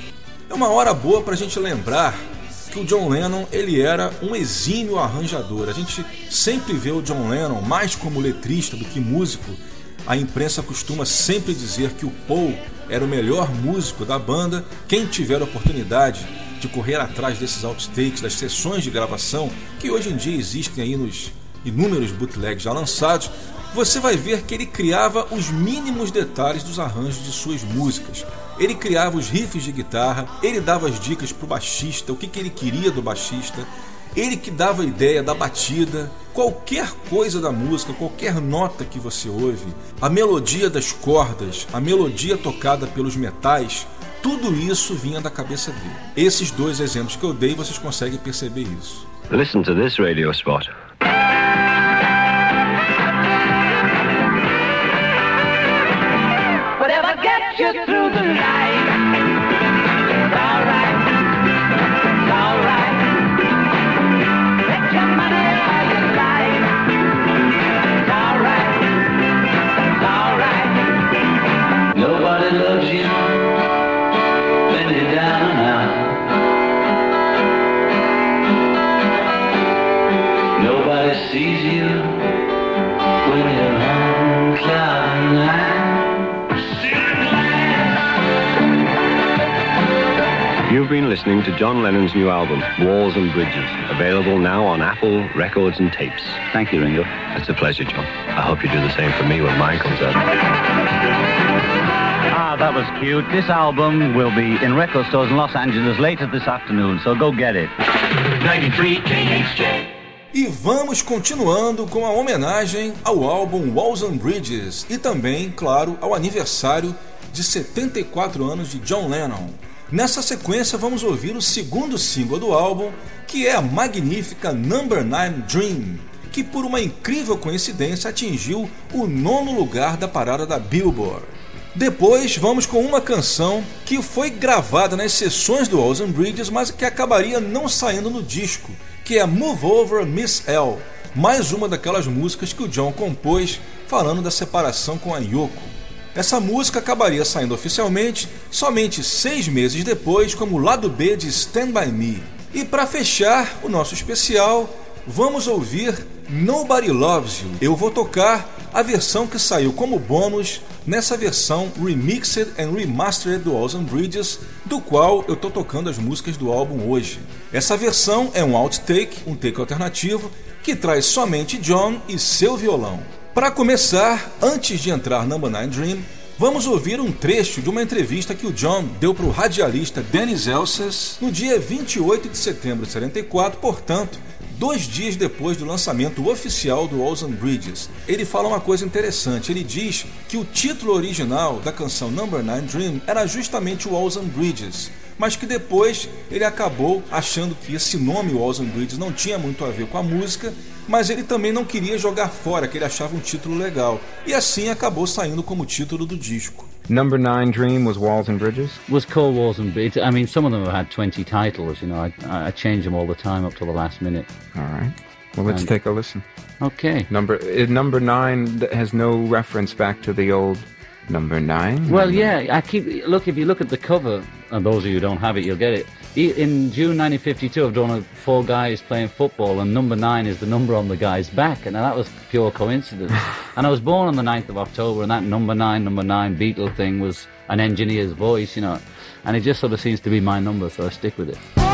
É uma hora boa para a gente lembrar que o John Lennon ele era um exímio arranjador. A gente sempre vê o John Lennon mais como letrista do que músico, A imprensa costuma sempre dizer que o Paul era o melhor músico da banda. Quem tiver a oportunidade de correr atrás desses outtakes, das sessões de gravação que hoje em dia existem aí nos inúmeros bootlegs já lançados, você vai ver que ele criava os mínimos detalhes dos arranjos de suas músicas. Ele criava os riffs de guitarra, ele dava as dicas para o baixista, o que, que ele queria do baixista, ele que dava a ideia da batida, qualquer coisa da música, qualquer nota que você ouve, a melodia das cordas, a melodia tocada pelos metais, tudo isso vinha da cabeça dele. Esses dois exemplos que eu dei, vocês conseguem perceber isso. Listen to this radio spot. You've been listening to John Lennon's new album, Walls and Bridges, available now on Apple Records and Tapes. Thank you, Ringo. It's a pleasure, John. I hope you do the same for me when mine comes out. Ah, that was cute. This album will be in record stores in Los Angeles later this afternoon, so go get it. 93 KHJ. E vamos continuando com a homenagem ao álbum Walls and Bridges e também, claro, ao aniversário de 74 anos de John Lennon. Nessa sequência, vamos ouvir o segundo single do álbum, que é a magnífica Number 9 Dream, que por uma incrível coincidência atingiu o nono lugar da parada da Billboard. Depois vamos com uma canção que foi gravada nas sessões do and Bridges, mas que acabaria não saindo no disco, que é Move Over Miss L, mais uma daquelas músicas que o John compôs falando da separação com a Yoko. Essa música acabaria saindo oficialmente somente seis meses depois, como lado B de Stand By Me. E para fechar o nosso especial, vamos ouvir Nobody Loves You. Eu vou tocar a versão que saiu como bônus nessa versão remixed and remastered do Walls Bridges, do qual eu tô tocando as músicas do álbum hoje. Essa versão é um outtake, um take alternativo, que traz somente John e seu violão. Para começar, antes de entrar Number 9 Dream, vamos ouvir um trecho de uma entrevista que o John deu para o radialista Dennis Elsas no dia 28 de setembro de 74, portanto, dois dias depois do lançamento oficial do Walls Bridges. Ele fala uma coisa interessante, ele diz que o título original da canção Number 9 Dream era justamente Walls and Bridges, mas que depois ele acabou achando que esse nome Walls Bridges não tinha muito a ver com a música mas ele também não queria jogar fora, que ele achava um título legal. E assim acabou saindo como título do disco. Number Nine Dream was Walls and Bridges? Was called Walls and Bridges. I mean, some of them have had 20 titles, you know. I, I change them all the time up to the last minute. All right. Well, let's And- take a listen. Okay. Number uh, number nine has no reference back to the old number nine. Well, Number- yeah, I keep look. If you look at the cover, and those of you who don't have it, you'll get it. In June 1952, I've drawn a four guys playing football, and number nine is the number on the guy's back, and that was pure coincidence. and I was born on the 9th of October, and that number nine, number nine Beatle thing was an engineer's voice, you know, and it just sort of seems to be my number, so I stick with it.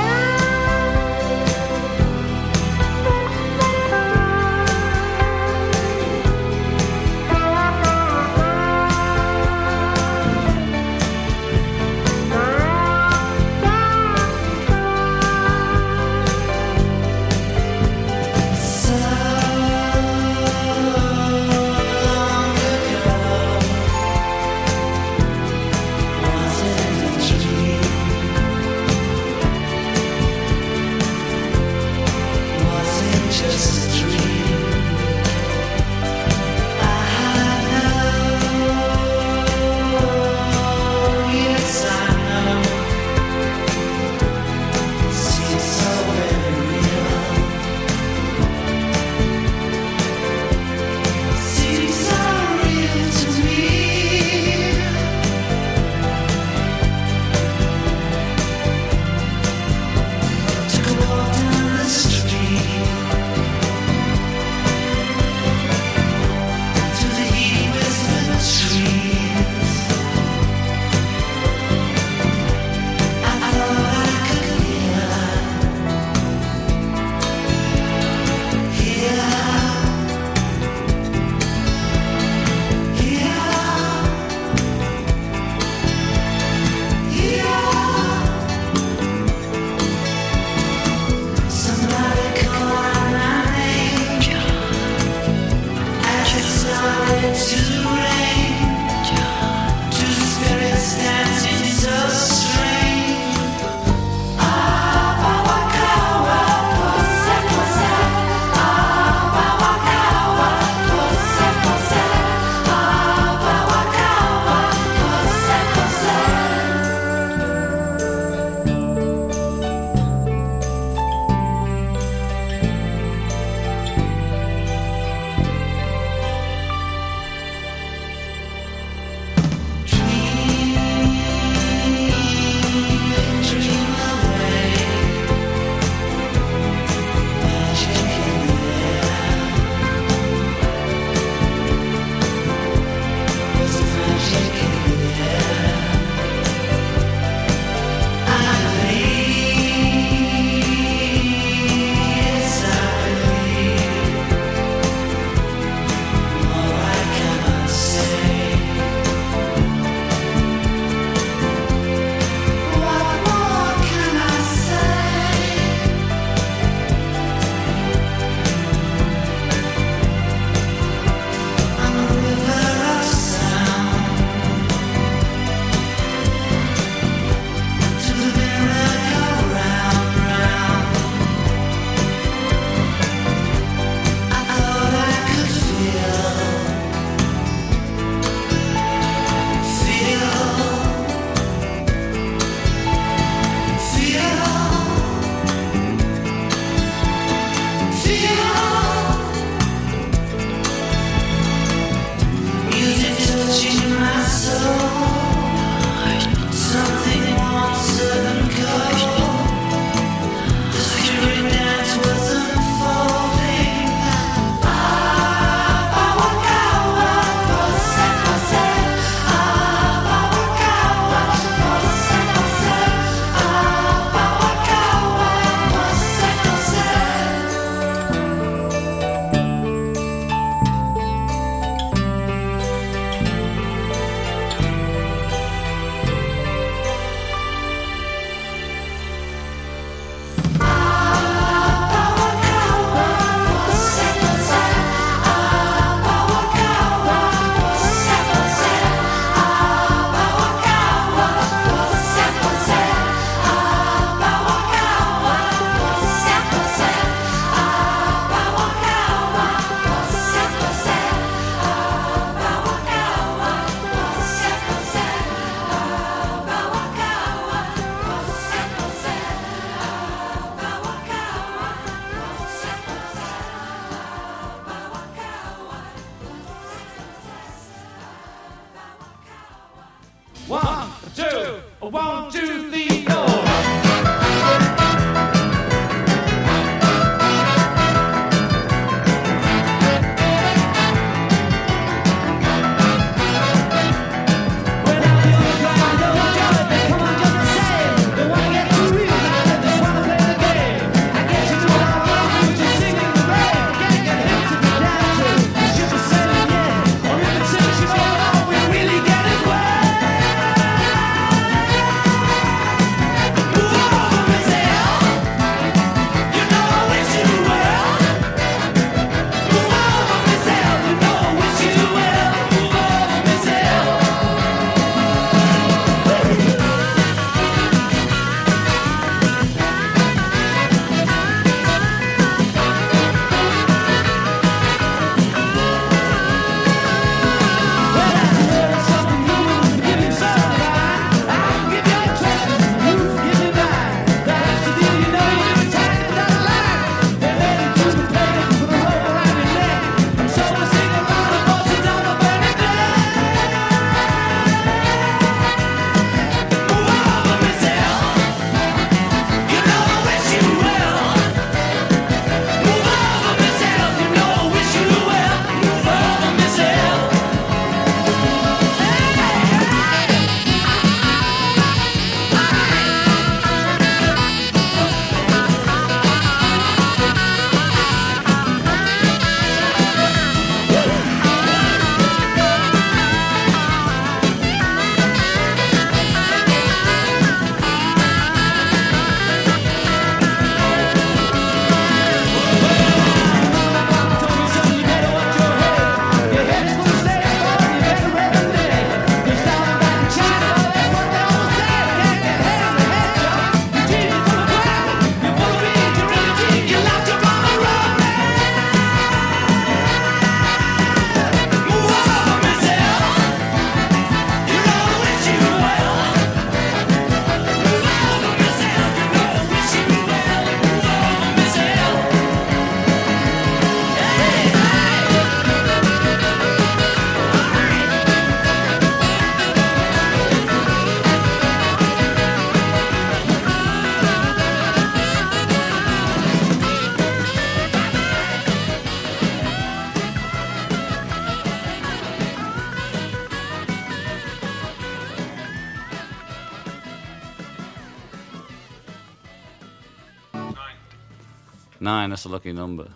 Nine, that's a lucky number.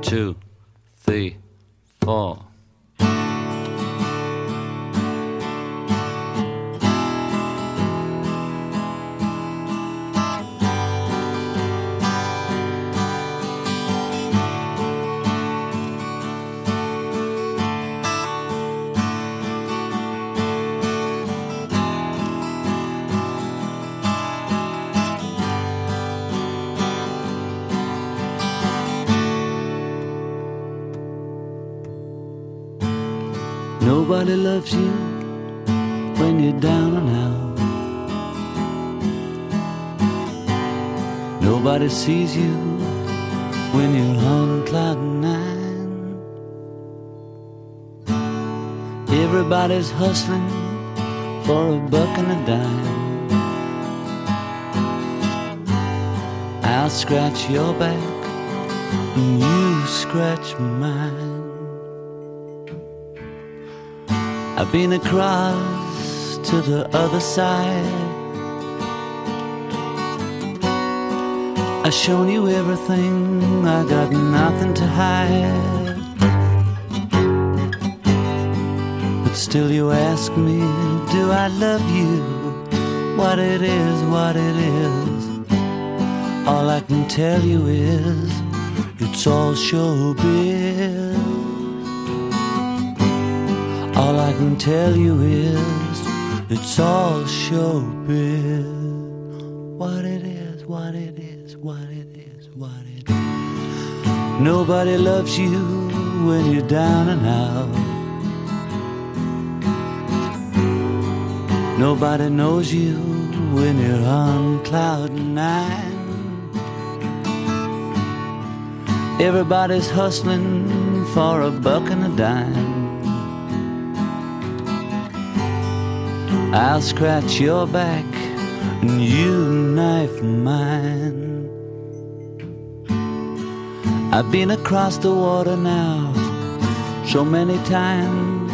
Two, three, four. Sees you when you're on cloud nine. Everybody's hustling for a buck and a dime. I'll scratch your back and you scratch mine. I've been across to the other side. I've shown you everything, I got nothing to hide. But still, you ask me, do I love you? What it is, what it is. All I can tell you is, it's all showbiz. All I can tell you is it's all showbiz. Nobody loves you when you're down and out. Nobody knows you when you're on cloud nine. Everybody's hustling for a buck and a dime. I'll scratch your back and you knife mine. I've been across the water now so many times.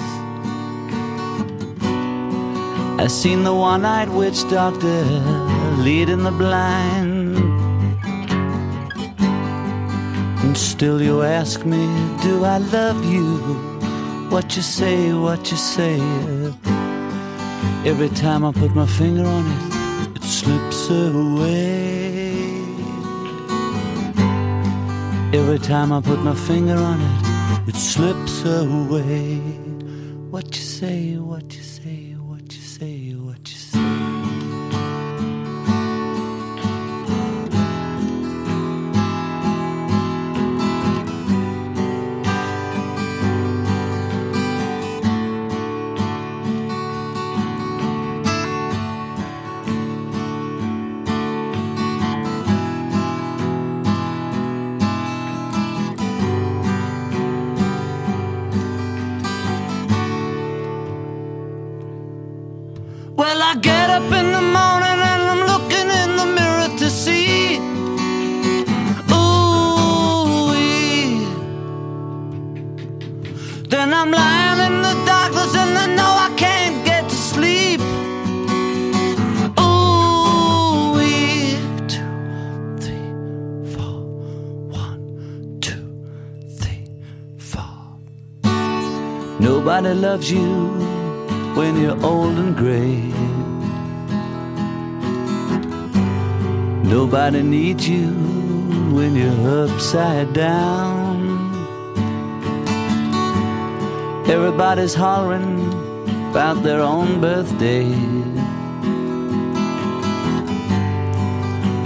I've seen the one eyed witch doctor leading the blind. And still you ask me, do I love you? What you say, what you say. Every time I put my finger on it, it slips away. Every time I put my finger on it, it slips away. What you say, what you say, Nobody loves you when you're old and gray. Nobody needs you when you're upside down. Everybody's hollering about their own birthday.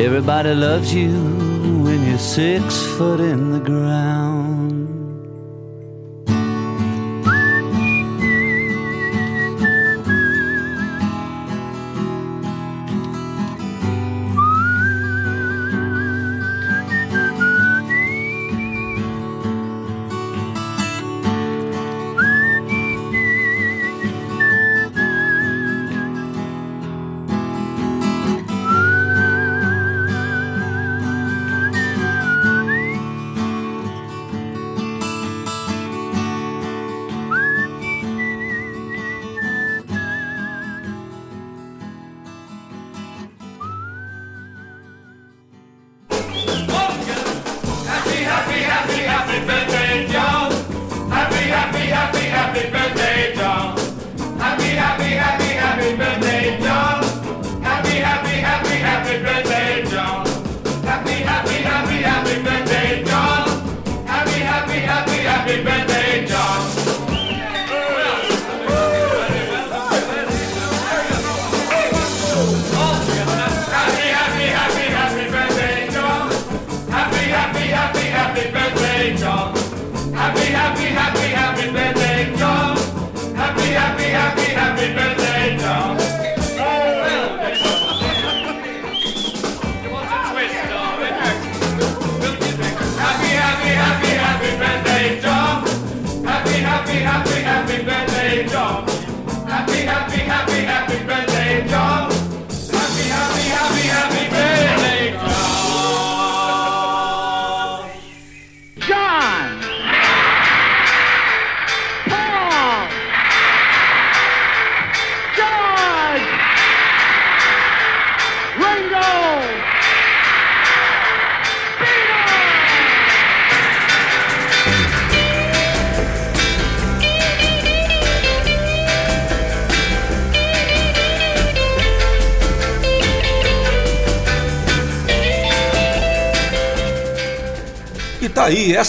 Everybody loves you when you're six foot in the ground.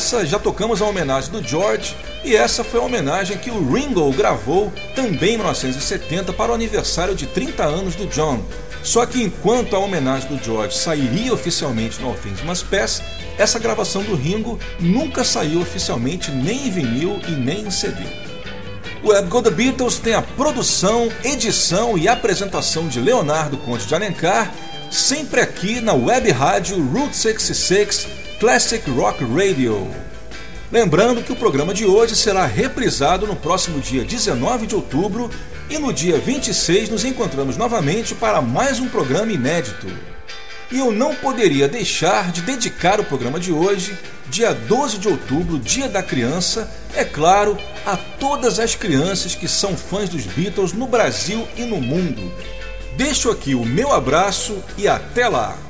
Essa já tocamos a homenagem do George e essa foi a homenagem que o Ringo gravou também em 1970 para o aniversário de 30 anos do John. Só que enquanto a homenagem do George sairia oficialmente no All Things Must Pass, essa gravação do Ringo nunca saiu oficialmente nem em vinil e nem em CD. O Web Go The Beatles tem a produção, edição e apresentação de Leonardo Conte de Alencar, sempre aqui na web rádio Route 66 Classic Rock Radio. Lembrando que o programa de hoje será reprisado no próximo dia 19 de outubro e no dia 26 nos encontramos novamente para mais um programa inédito. E eu não poderia deixar de dedicar o programa de hoje, dia 12 de outubro, Dia da Criança, é claro, a todas as crianças que são fãs dos Beatles no Brasil e no mundo. Deixo aqui o meu abraço e até lá!